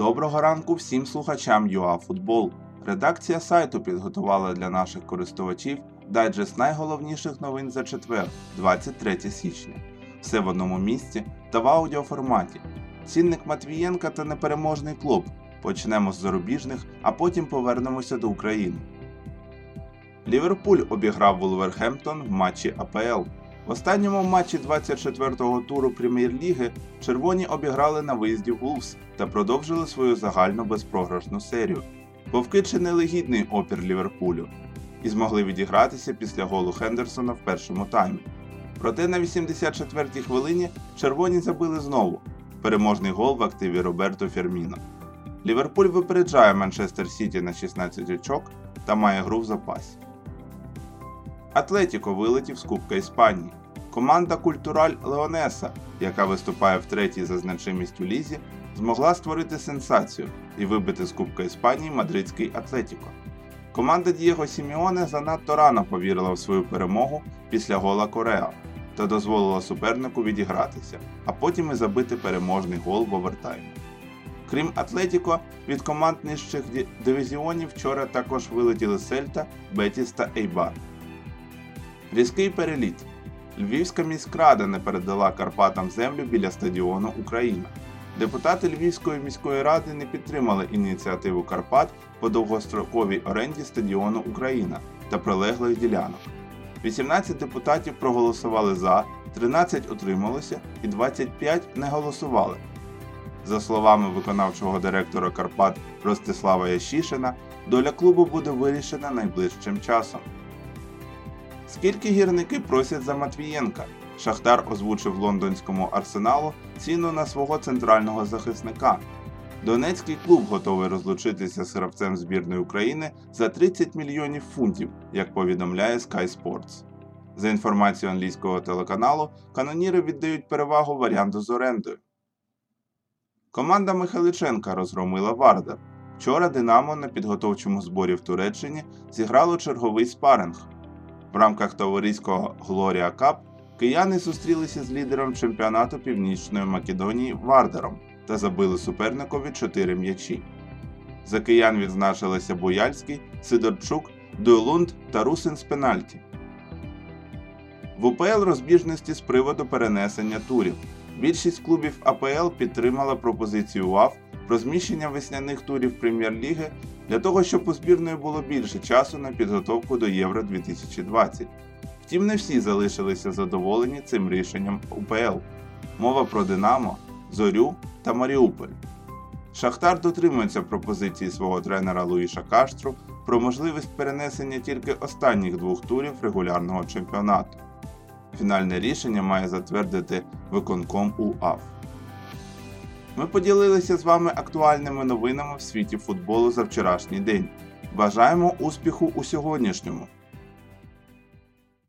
Доброго ранку всім слухачам ЮАФутбол. Редакція сайту підготувала для наших користувачів дайджест найголовніших новин за четвер, 23 січня. Все в одному місці та в аудіоформаті. Цінник Матвієнка та непереможний клуб. Почнемо з зарубіжних, а потім повернемося до України. Ліверпуль обіграв Вулверхемптон в матчі АПЛ. В останньому матчі 24-го туру Прем'єр-ліги червоні обіграли на виїзді Вулфс та продовжили свою загальну безпрограшну серію. Вовки чинили гідний опір Ліверпулю і змогли відігратися після голу Хендерсона в першому таймі. Проте на 84-й хвилині червоні забили знову переможний гол в активі Роберто Ферміно. Ліверпуль випереджає Манчестер Сіті на 16 очок та має гру в запасі. Атлетіко вилетів з Кубка Іспанії. Команда Культураль Леонеса, яка виступає в третій за значимістю лізі, змогла створити сенсацію і вибити з Кубка Іспанії мадридський Атлетіко. Команда Дієго Сіміоне занадто рано повірила в свою перемогу після гола Кореа та дозволила супернику відігратися, а потім і забити переможний гол в овертаймі. Крім Атлетіко, від команд нижчих дивізіонів вчора також вилетіли Сельта, Бетіс та Ейбар. Різкий переліт. Львівська міськрада не передала Карпатам землю біля стадіону Україна. Депутати Львівської міської ради не підтримали ініціативу Карпат по довгостроковій оренді стадіону Україна та прилеглих ділянок. 18 депутатів проголосували за, 13 утрималося і 25 не голосували. За словами виконавчого директора Карпат Ростислава Ящишина, доля клубу буде вирішена найближчим часом. Скільки гірники просять за Матвієнка? Шахтар озвучив лондонському арсеналу ціну на свого центрального захисника. Донецький клуб готовий розлучитися з гравцем збірної України за 30 мільйонів фунтів, як повідомляє Sky Sports. За інформацією англійського телеканалу, каноніри віддають перевагу варіанту з орендою. Команда Михайличенка розгромила Вардар. Вчора Динамо на підготовчому зборі в Туреччині зіграло черговий спаринг. В рамках товариського Глорія Кап кияни зустрілися з лідером чемпіонату Північної Македонії Вардером та забили суперникові 4 м'ячі. За киян відзначилися Бояльський, Сидорчук, Дуйлунд та Русин з пенальті. В УПЛ розбіжності з приводу перенесення турів. Більшість клубів АПЛ підтримала пропозицію УАФ про зміщення весняних турів Прем'єр-ліги для того, щоб у збірної було більше часу на підготовку до Євро 2020. Втім, не всі залишилися задоволені цим рішенням УПЛ. Мова про Динамо, Зорю та Маріуполь. Шахтар дотримується пропозиції свого тренера Луїша Каштру про можливість перенесення тільки останніх двох турів регулярного чемпіонату. Фінальне рішення має затвердити виконком УАФ. Ми поділилися з вами актуальними новинами в світі футболу за вчорашній день. Бажаємо успіху у сьогоднішньому!